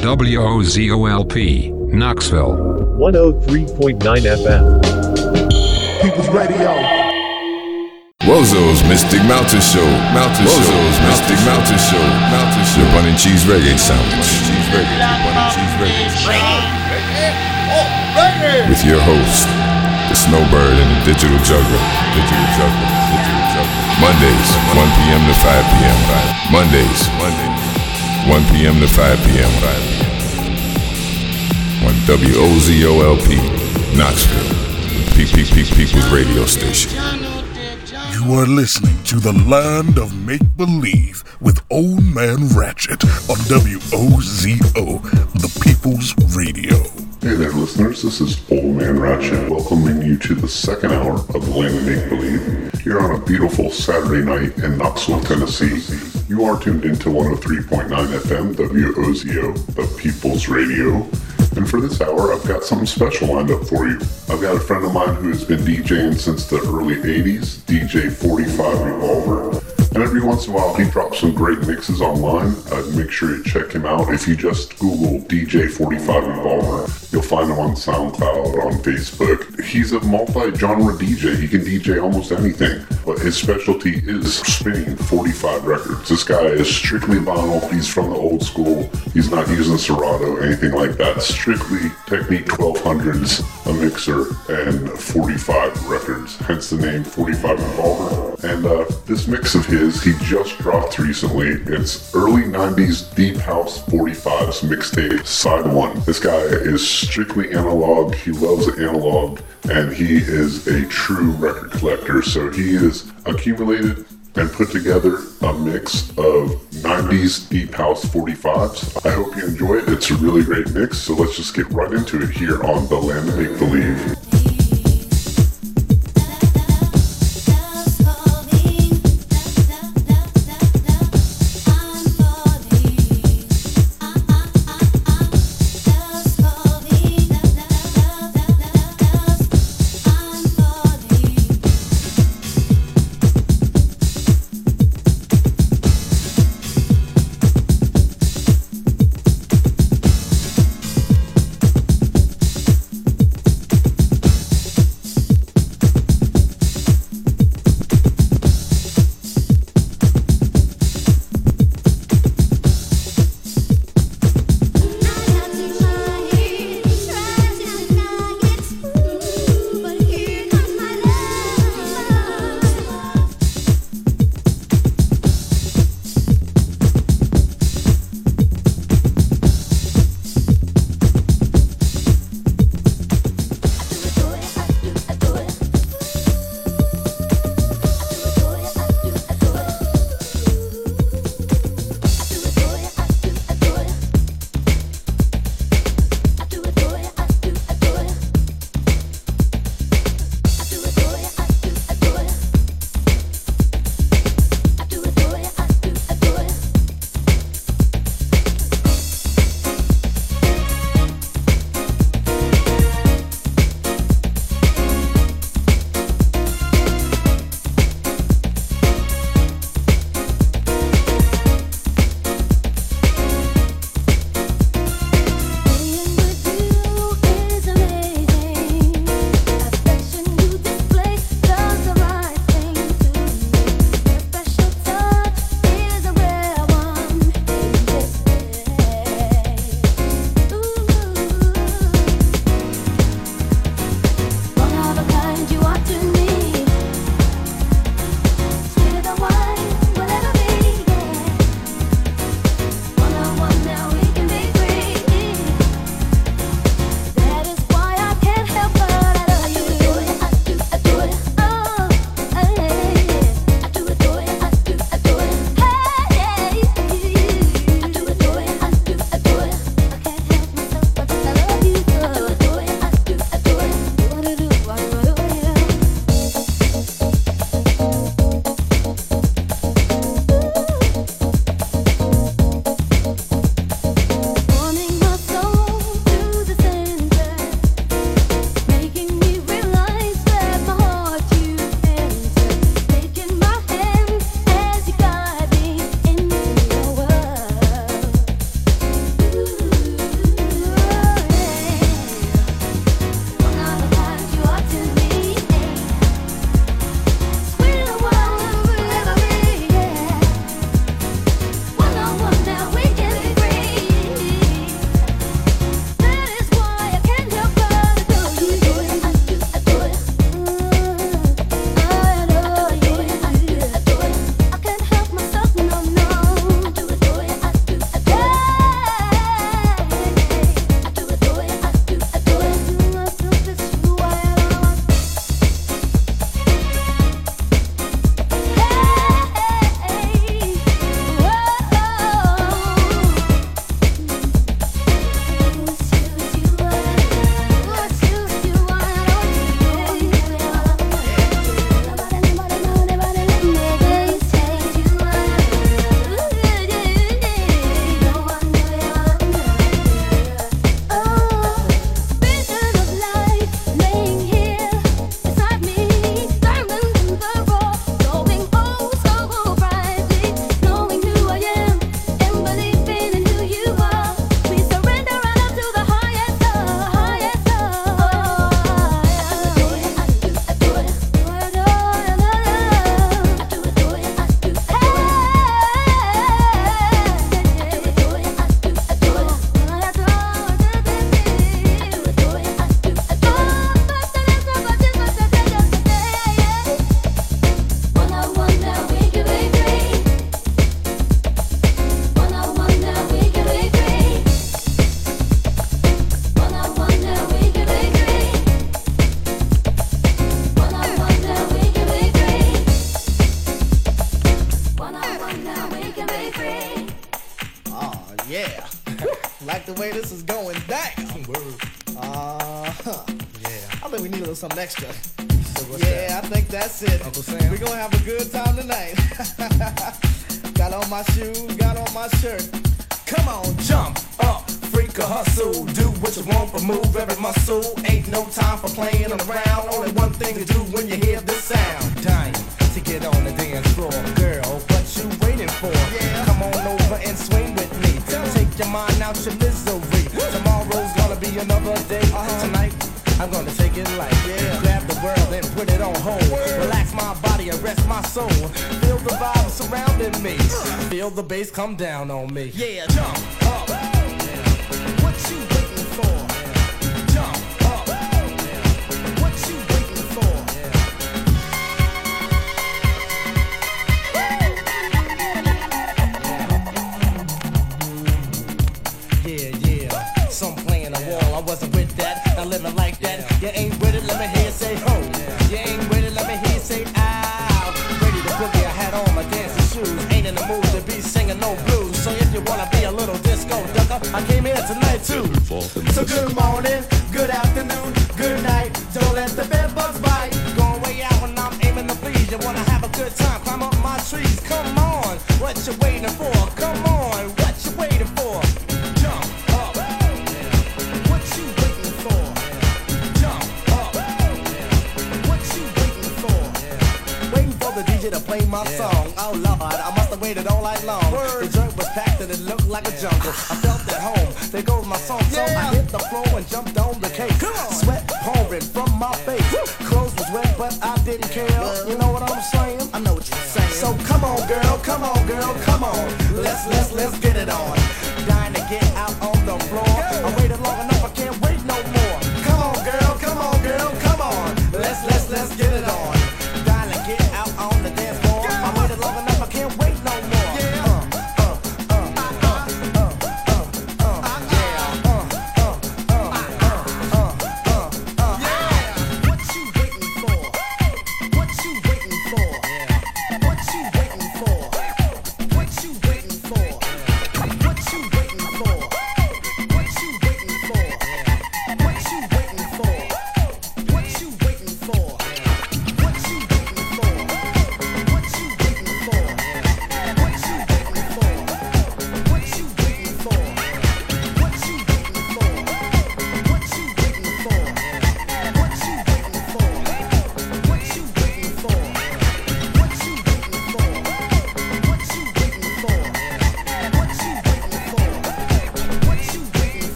WOZOLP, Knoxville. 103.9 FM. People's Radio. Wozo's Mystic Mountain Show. Mountain Wozo's Mystic Mountain Show. Mountain Show. Your bun and cheese reggae sandwich. Cheese reggae. Bun and cheese reggae. With your host, the Snowbird and the Digital Juggler. Digital Juggler. Digital Juggler. Mondays, 1 p.m. to 5 p.m. Mondays, Mondays, 1 p.m. to 5 p.m. On WOZOLP, Knoxville, PPP People's Radio Station. You are listening to the Land of Make Believe with Old Man Ratchet on WOZO, the People's Radio. Hey there, listeners. This is Old Man Ratchet welcoming you to the second hour of the Land of Make Believe here on a beautiful Saturday night in Knoxville, Tennessee. You are tuned into 103.9 FM WOZO, the People's Radio. And for this hour, I've got something special lined up for you. I've got a friend of mine who has been DJing since the early 80s, DJ 45 Revolver. And every once in a while, he drops some great mixes online. Uh, make sure you check him out. If you just Google DJ45 Revolver, you'll find him on SoundCloud, on Facebook. He's a multi-genre DJ. He can DJ almost anything, but his specialty is spinning 45 records. This guy is strictly vinyl. He's from the old school. He's not using Serato, anything like that. Strictly Technics 1200s, a mixer, and 45 records. Hence the name 45 Revolver. And uh, this mix of his he just dropped recently. It's early 90s Deep House 45s mixtape, side one. This guy is strictly analog. He loves analog and he is a true record collector. So he has accumulated and put together a mix of 90s Deep House 45s. I hope you enjoy it. It's a really great mix. So let's just get right into it here on The Land of Make Believe. And swing with me. Take your mind out your misery. Tomorrow's gonna be another day. Tonight, I'm gonna take it light. Yeah. Grab the world and put it on hold. Relax my body and rest my soul. Feel the vibe surrounding me. Feel the bass come down on me. Yeah, jump up. Too. So good morning, good afternoon, good night. Don't let the bed bugs bite. Going way out when I'm aiming to please. You wanna have a good time, climb up my trees. Come on, what you waiting for? Come on, what you waiting for? Jump up. What you waiting for? Jump up. What you waiting for? Waiting for the DJ to play my song. Oh Lord, I must have waited all night long. The joint was packed and it looked like a jungle. There goes my song. So I hit the floor and jumped on the cake. Sweat pouring from my face. Clothes was wet, but I didn't care. You know what I'm saying? I know what you're saying. So come on, girl, come on, girl, come on. Let's let's let's get it on. Dying to get out on the floor.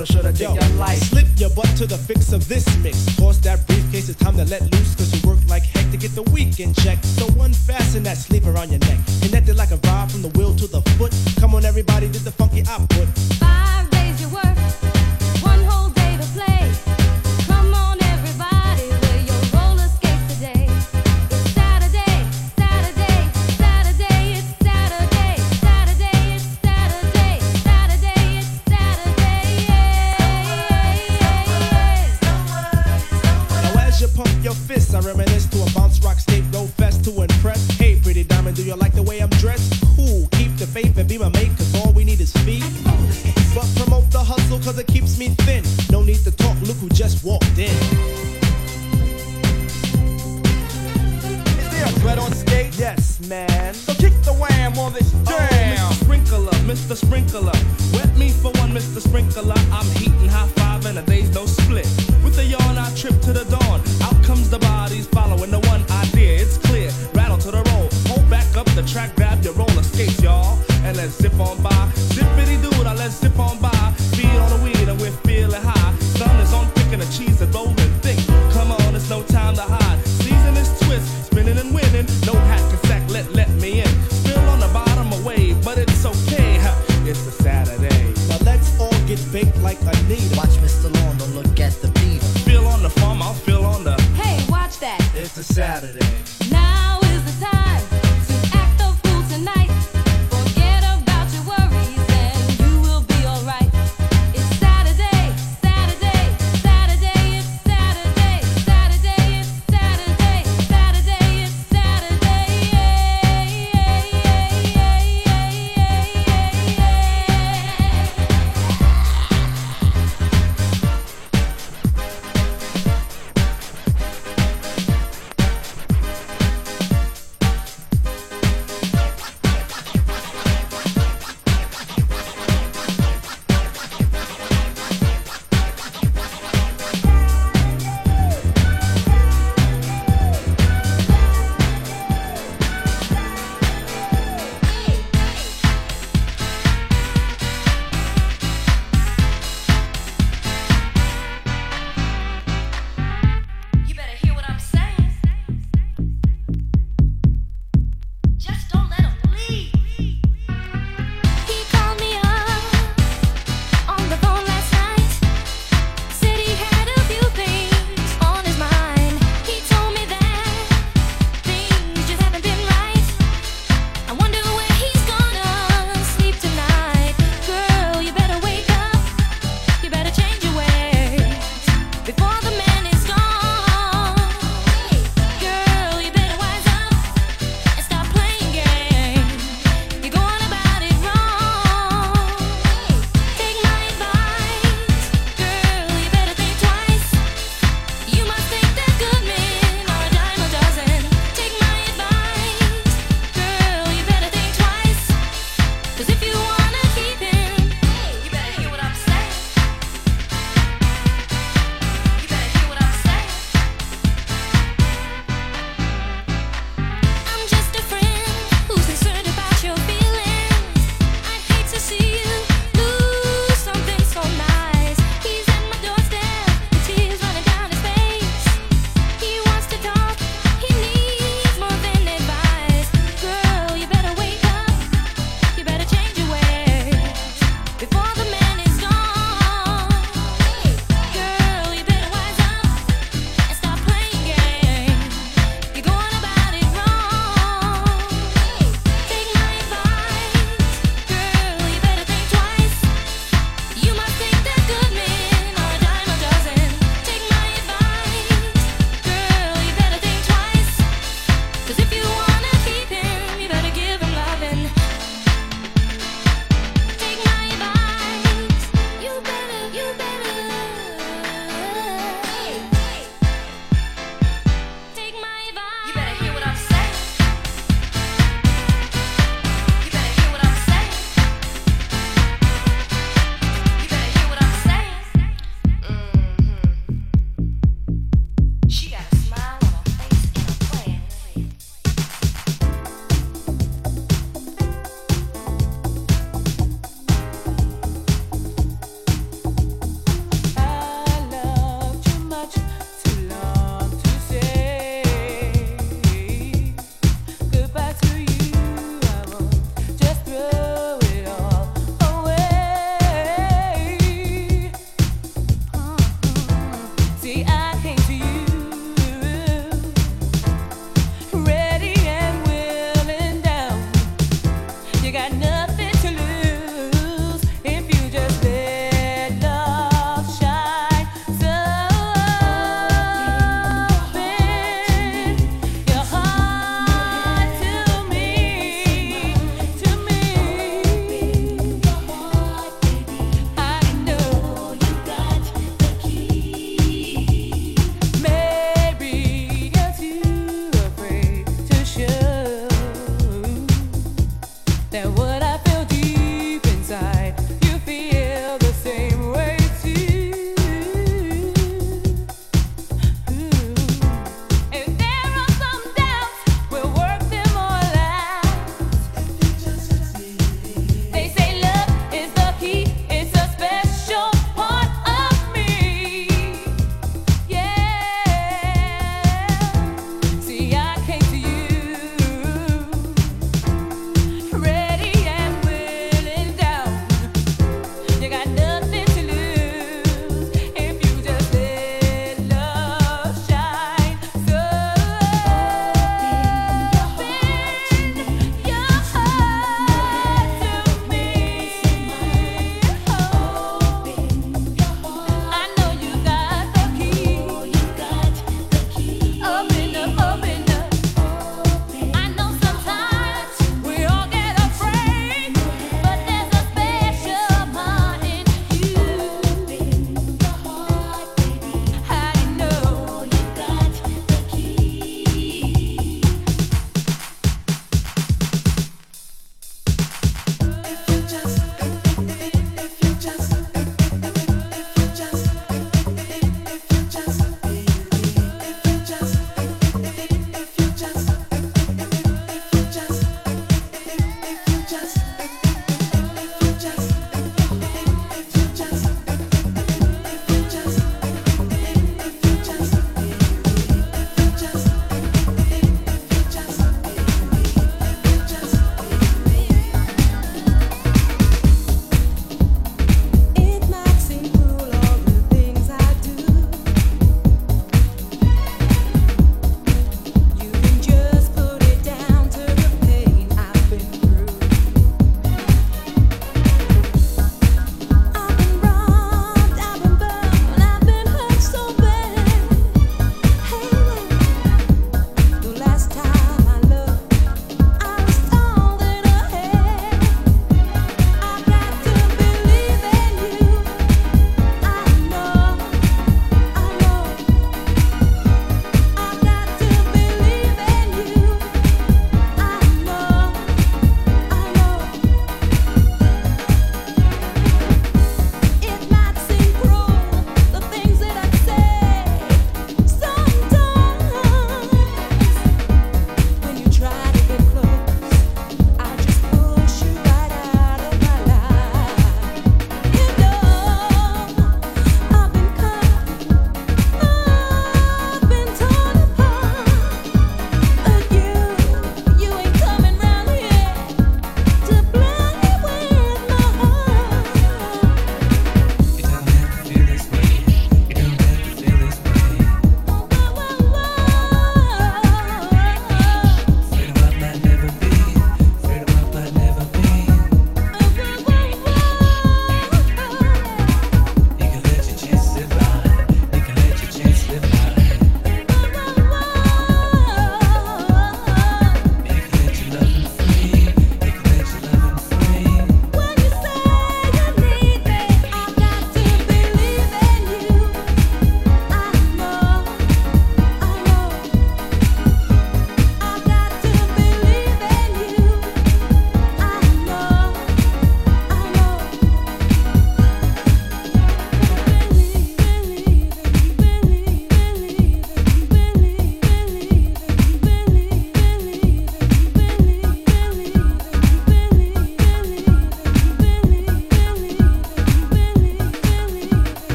or should I take Yo, your life? Slip your butt to the fix of this mix. Toss that briefcase, it's time to let loose. Cause you work like heck to get the weekend check. So unfasten that sleeve around your neck. Connected like a rod from the wheel to the foot. Come on, everybody, did the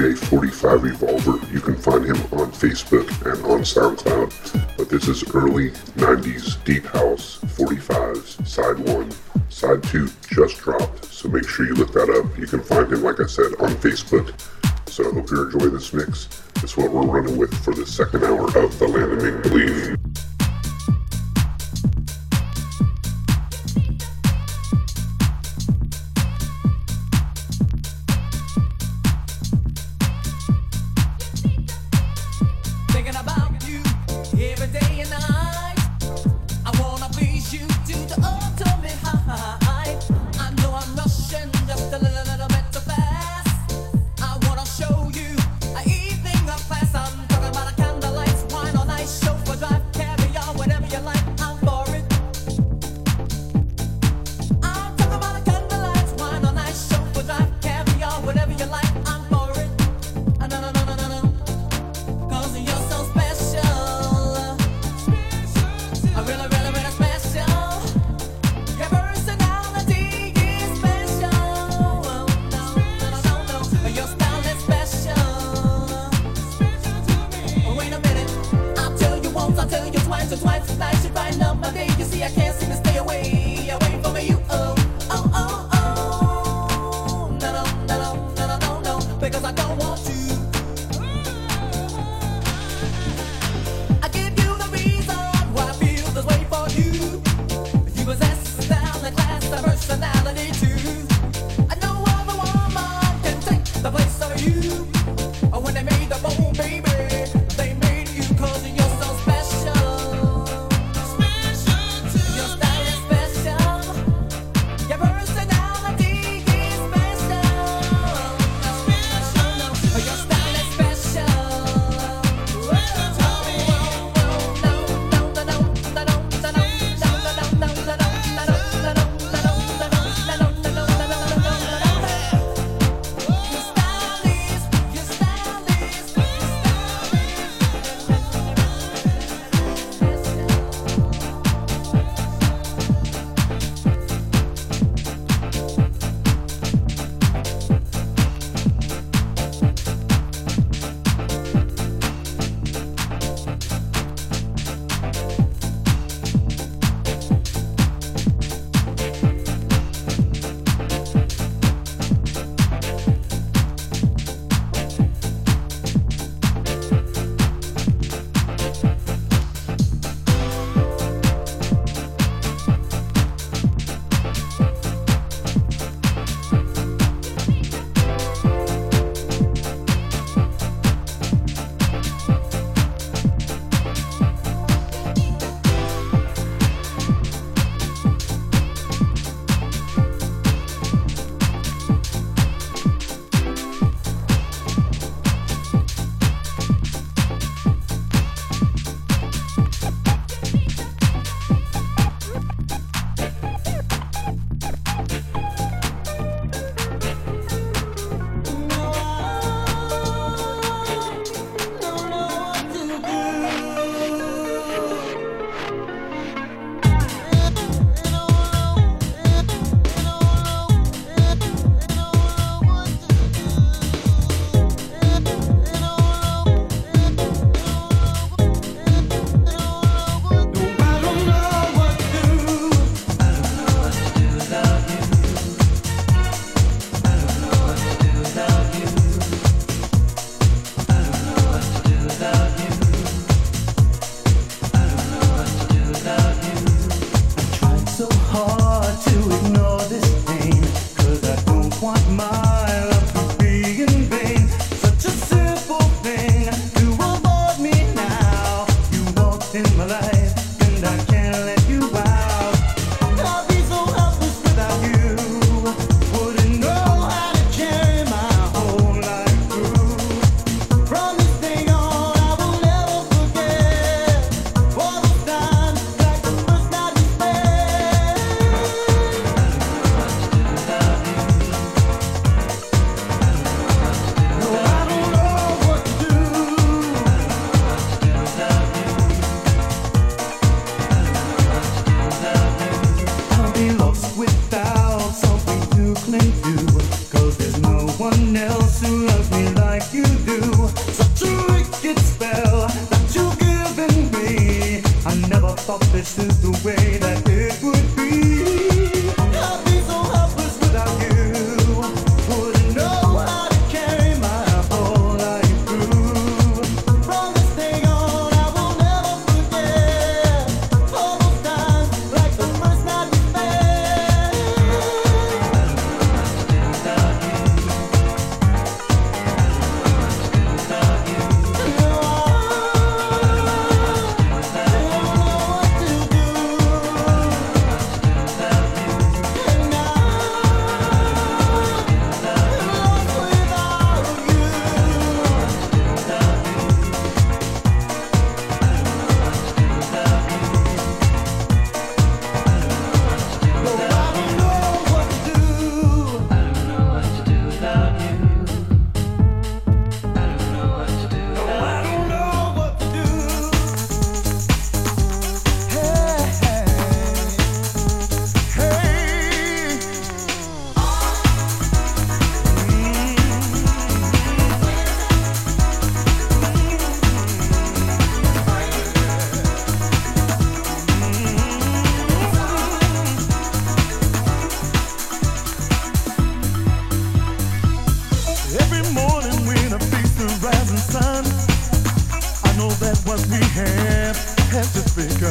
A 45 Revolver. You can find him on Facebook and on SoundCloud. But this is early 90s Deep House 45s, side one. Side two just dropped, so make sure you look that up. You can find him, like I said, on Facebook. So I hope you enjoy this mix. It's what we're running with for the second hour of The Land of Make Believe.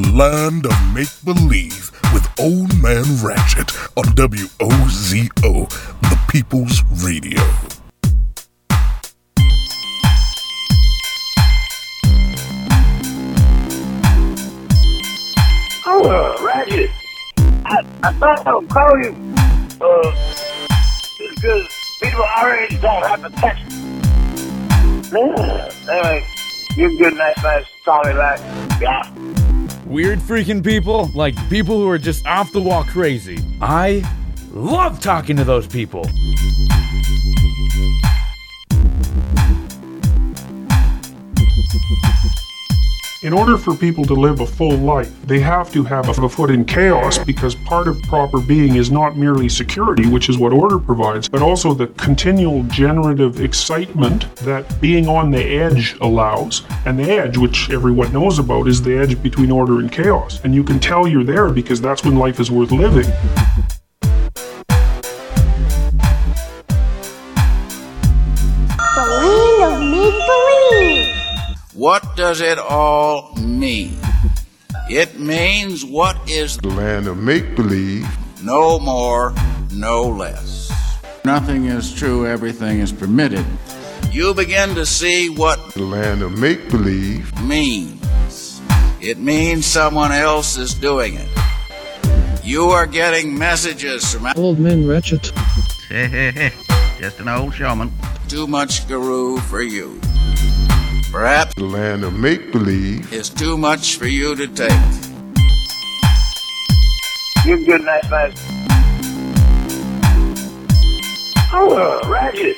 the Land of Make Believe with Old Man Ratchet on WOZO, the People's Radio. Hold up, Ratchet. I, I thought I would call you, uh, because people our age don't have to text. Yeah, anyway, you're good, nice, nice, Tommy like, yeah. Weird freaking people, like people who are just off the wall crazy. I love talking to those people. In order for people to live a full life, they have to have a foot in chaos because part of proper being is not merely security, which is what order provides, but also the continual generative excitement that being on the edge allows. And the edge, which everyone knows about, is the edge between order and chaos. And you can tell you're there because that's when life is worth living. What does it all mean? It means what is The land of make believe. no more, no less. Nothing is true, everything is permitted. You begin to see what The land of make believe. means. It means someone else is doing it. You are getting messages from Old Man Ratchet. just an old showman. Too much guru for you. Perhaps The land of make believe. is too much for you to take. You're good, nice, nice. Hold up, Ratchet.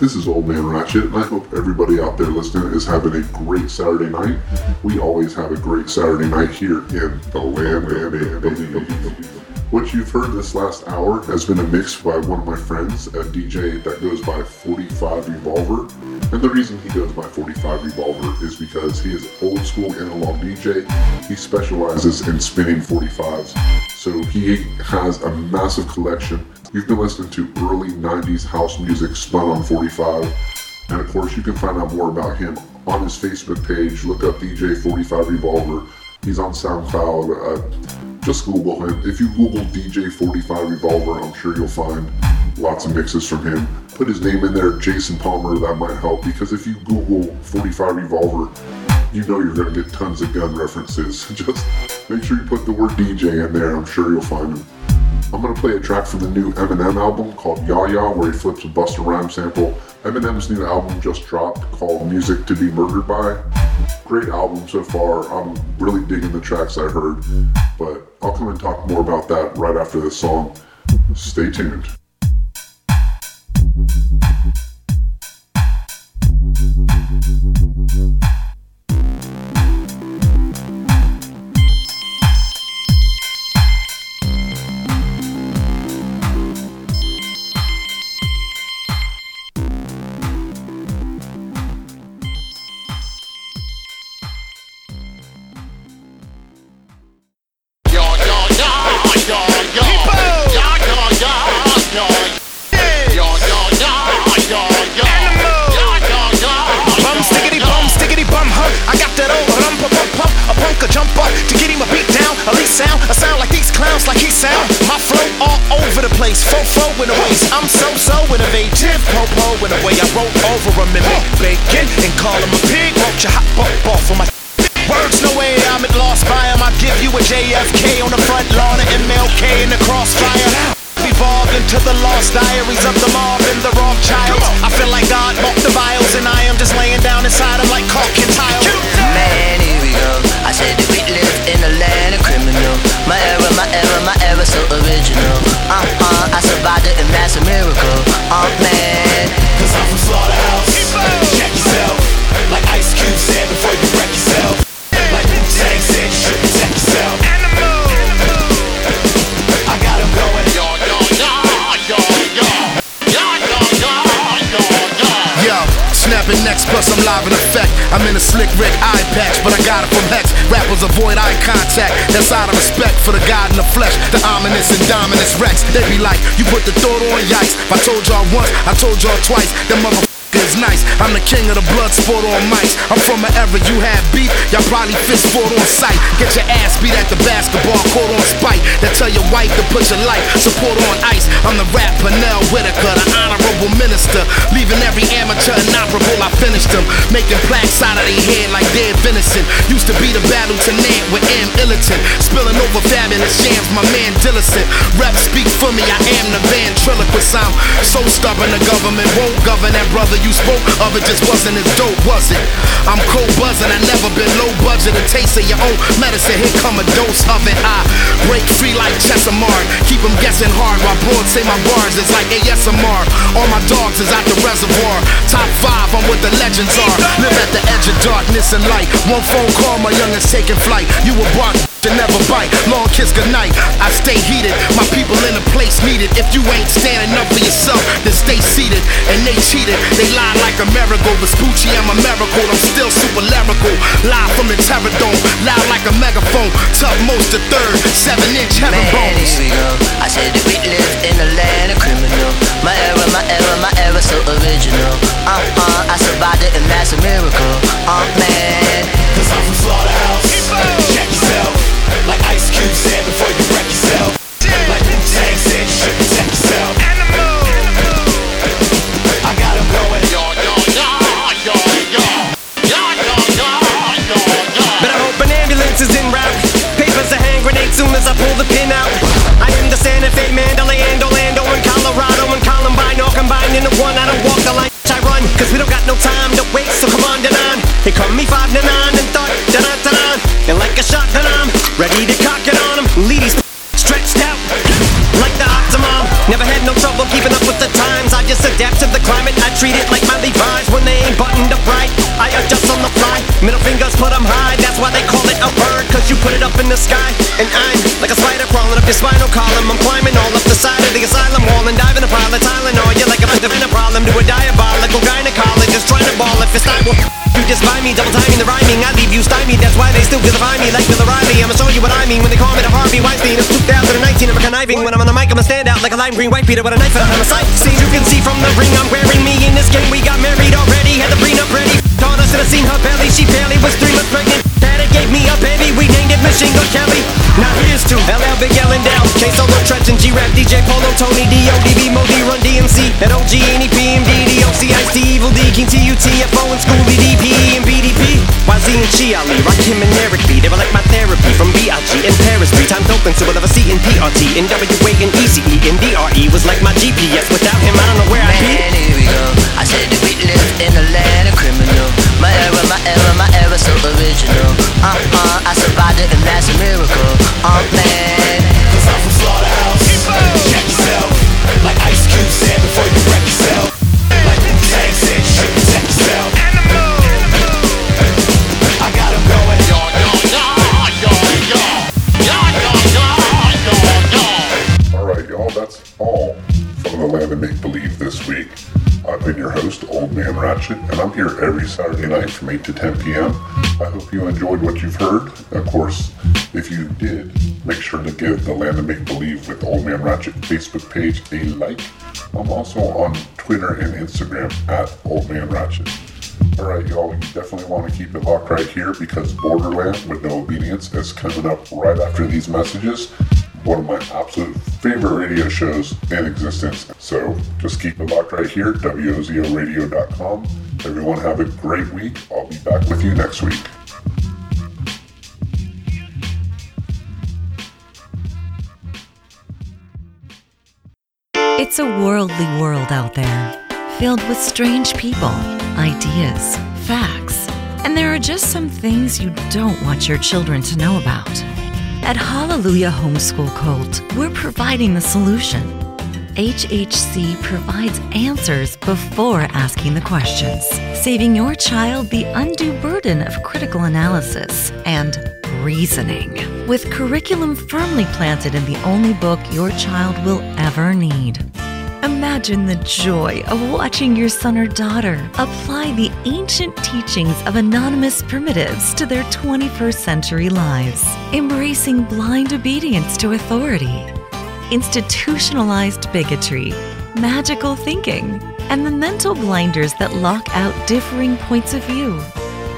This is Old Man Ratchet, and I hope everybody out there listening is having a great Saturday night. We always have a great Saturday night here in the land of Make Believe. What you've heard this last hour has been a mix by one of my friends, a DJ that goes by 45 Revolver. And the reason he goes by 45 Revolver is because he is old school analog DJ. He specializes in spinning 45s. So he has a massive collection. You've been listening to early 90s house music spun on 45. And of course, you can find out more about him on his Facebook page. Look up DJ 45 Revolver. He's on SoundCloud. Uh, just Google him. If you Google DJ 45 Revolver, I'm sure you'll find lots of mixes from him. Put his name in there, Jason Palmer, that might help because if you Google 45 Revolver, you know you're going to get tons of gun references. Just make sure you put the word DJ in there, I'm sure you'll find him. I'm gonna play a track from the new Eminem album called Ya Ya, where he flips a Busta Rhymes sample. Eminem's new album just dropped called Music to Be Murdered By. Great album so far. I'm really digging the tracks I heard, but I'll come and talk more about that right after this song. Stay tuned. Twice. Them mother is nice. I'm the king of the blood sport on mics. I'm from an era you had beef, y'all probably fist fought on sight. Get your ass beat at the basketball court on spite. That tell your wife to put your life support on ice. I'm the rap Pernell Whitaker, the honorable minister. Leaving every amateur inoperable, I finished them. Making plaques out of their head like dead venison. Used to be the battle tonight with M. Illiton. Spilling over fabulous jams, my man Dillicent. Rep speak for me, I am the ventriloquist. I'm so stubborn, the government won't govern that brother you spoke of. It just wasn't as dope, was it? I'm cold buzzing, I never been low budget. A taste of your own medicine, here come a dose of it. I break free like Chesamard, keep them guessing hard while broads say my bars is like ASMR. All my dogs is out the reservoir. Top five, I'm what the legends are. Live at the edge of darkness and light. One phone call, my youngest taking flight. You were bark to never bite. Long kiss goodnight. I stay heated. My people in a place needed. If you ain't standing up for yourself, then stay seated. And they cheated. They lied like a miracle. Vespucci, I'm a miracle. I'm still super lyrical. Live from the Terror Dome. Loud like a megaphone. Tough most the third. Seven inch heaven Man, bones. here we go. I said that we live in a land of criminal. My era, my era, my era so original. Uh uh, I survived it and that's a miracle. Uh man. Cause I'm from Slaughterhouse. Check yourself. Like Ice Cube said before you wreck yourself. Like Wu Tang said, you should protect yourself. I got him going. But I hope an ambulance is en route. Papers a hand grenade soon as I pull the pin out. I am the Santa Fe man, Deland, Orlando, and Colorado, and Columbine, all combined into one. I don't walk the line, I run, cause we don't got no time to waste, so come on, on. They call me five to nine and thought, da da da. And like a shotgun, I'm ready to cock it on them. Ladies stretched out like the Optimum. Never had no trouble keeping up with the times. I just adapt to the climate. I treat it like my Levi's when they ain't buttoned up right. I adjust on the fly. Middle fingers put 'em high. That's why they call it a bird. Cause you put it up in the sky. And I'm like a spider crawling up your spinal column. I'm climbing all up the side of the asylum wall and diving a pile of Tylenol. You're like in a problem to a diabolical gynecologist trying to ball if it's not. Just buy me, double timing the rhyming. I leave you stymied. That's why they still vilify me like Bill O'Reilly. I'ma show you what I mean when they call me the Harvey Weinstein. It's 2019. I'm conniving when I'm on the mic. I'ma stand out like a lime green white Peter with a knife and I'm a sight. See, you can see from the ring I'm wearing me in this game. We got married already, had the prenup ready. Taught us and I seen her belly. She barely was three months pregnant. Gave me a baby. We named it Machine Gun Kelly. Now here's to LL Big L and Down. K Solo Treach and G Rap DJ Polo Tony DODB Moe Dee Run DMC and OG Any PMD DOC Ice T Evil D King TUTFO and Schooly DP and BDP. YZ and Chi Ali, Rakim and Eric B. They were like my therapy from BIG and Paris B. Time open so we'll ever see in PRT and WA and ECE and DRE was like my GPS. Without him, I don't know where I'd be. Man, here we go. I said that we live in a land of criminal. My era, my era, my era so original. Uh uh, I survived it and that's a miracle. Uh man. Cause I'm from Slaughterhouse. Man Ratchet, and I'm here every Saturday night from 8 to 10 p.m. I hope you enjoyed what you've heard. Of course, if you did, make sure to give the Land of Make Believe with Old Man Ratchet Facebook page a like. I'm also on Twitter and Instagram at Old Man Ratchet. Alright, y'all, you definitely want to keep it locked right here because Borderland with No Obedience is coming up right after these messages. One of my absolute favorite radio shows in existence. So just keep it locked right here, WOZORadio.com. Everyone have a great week. I'll be back with you next week. It's a worldly world out there, filled with strange people, ideas, facts, and there are just some things you don't want your children to know about. At Hallelujah Homeschool Cult, we're providing the solution. HHC provides answers before asking the questions, saving your child the undue burden of critical analysis and reasoning. With curriculum firmly planted in the only book your child will ever need. Imagine the joy of watching your son or daughter apply the ancient teachings of anonymous primitives to their 21st century lives, embracing blind obedience to authority, institutionalized bigotry, magical thinking, and the mental blinders that lock out differing points of view.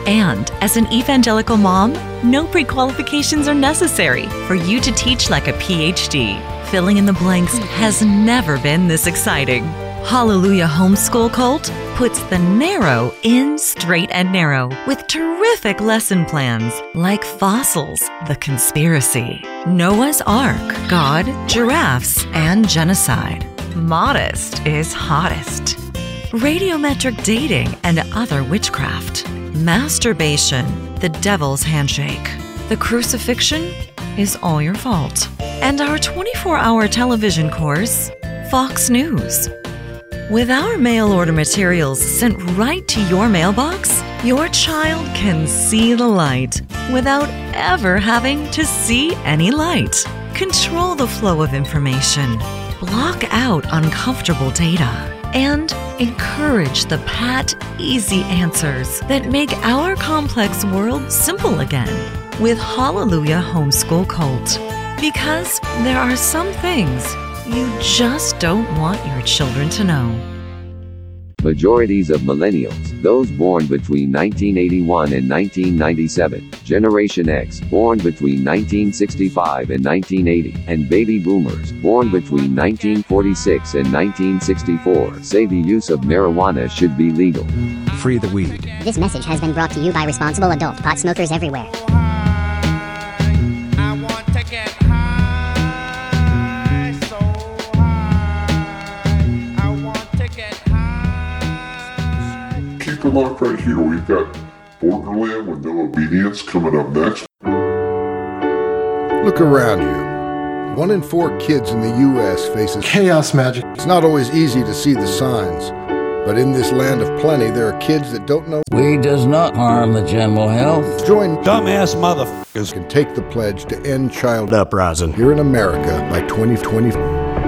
And as an evangelical mom, no pre qualifications are necessary for you to teach like a PhD. Filling in the blanks has never been this exciting. Hallelujah Homeschool Cult puts the narrow in straight and narrow with terrific lesson plans like Fossils, The Conspiracy, Noah's Ark, God, Giraffes, and Genocide. Modest is hottest. Radiometric dating and other witchcraft. Masturbation, the devil's handshake. The crucifixion is all your fault. And our 24 hour television course, Fox News. With our mail order materials sent right to your mailbox, your child can see the light without ever having to see any light. Control the flow of information, block out uncomfortable data, and encourage the pat, easy answers that make our complex world simple again with Hallelujah Homeschool Cult. Because there are some things you just don't want your children to know. Majorities of millennials, those born between 1981 and 1997, Generation X, born between 1965 and 1980, and baby boomers, born between 1946 and 1964, say the use of marijuana should be legal. Free the weed. This message has been brought to you by responsible adult pot smokers everywhere. Keep it locked right here. We've got Borderland with No Obedience coming up next. Look around you. One in four kids in the U.S. faces chaos magic. It's not always easy to see the signs, but in this land of plenty, there are kids that don't know. Weed does not harm the general health. Join dumbass motherfuckers can take the pledge to end child uprising here in America by 2020.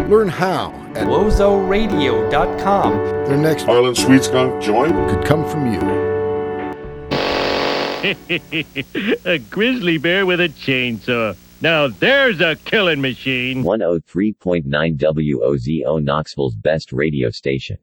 Learn how at WozoRadio.com. Their next Island Sweet Skunk join could come from you. a grizzly bear with a chainsaw. Now there's a killing machine. 103.9 WOZO Knoxville's best radio station.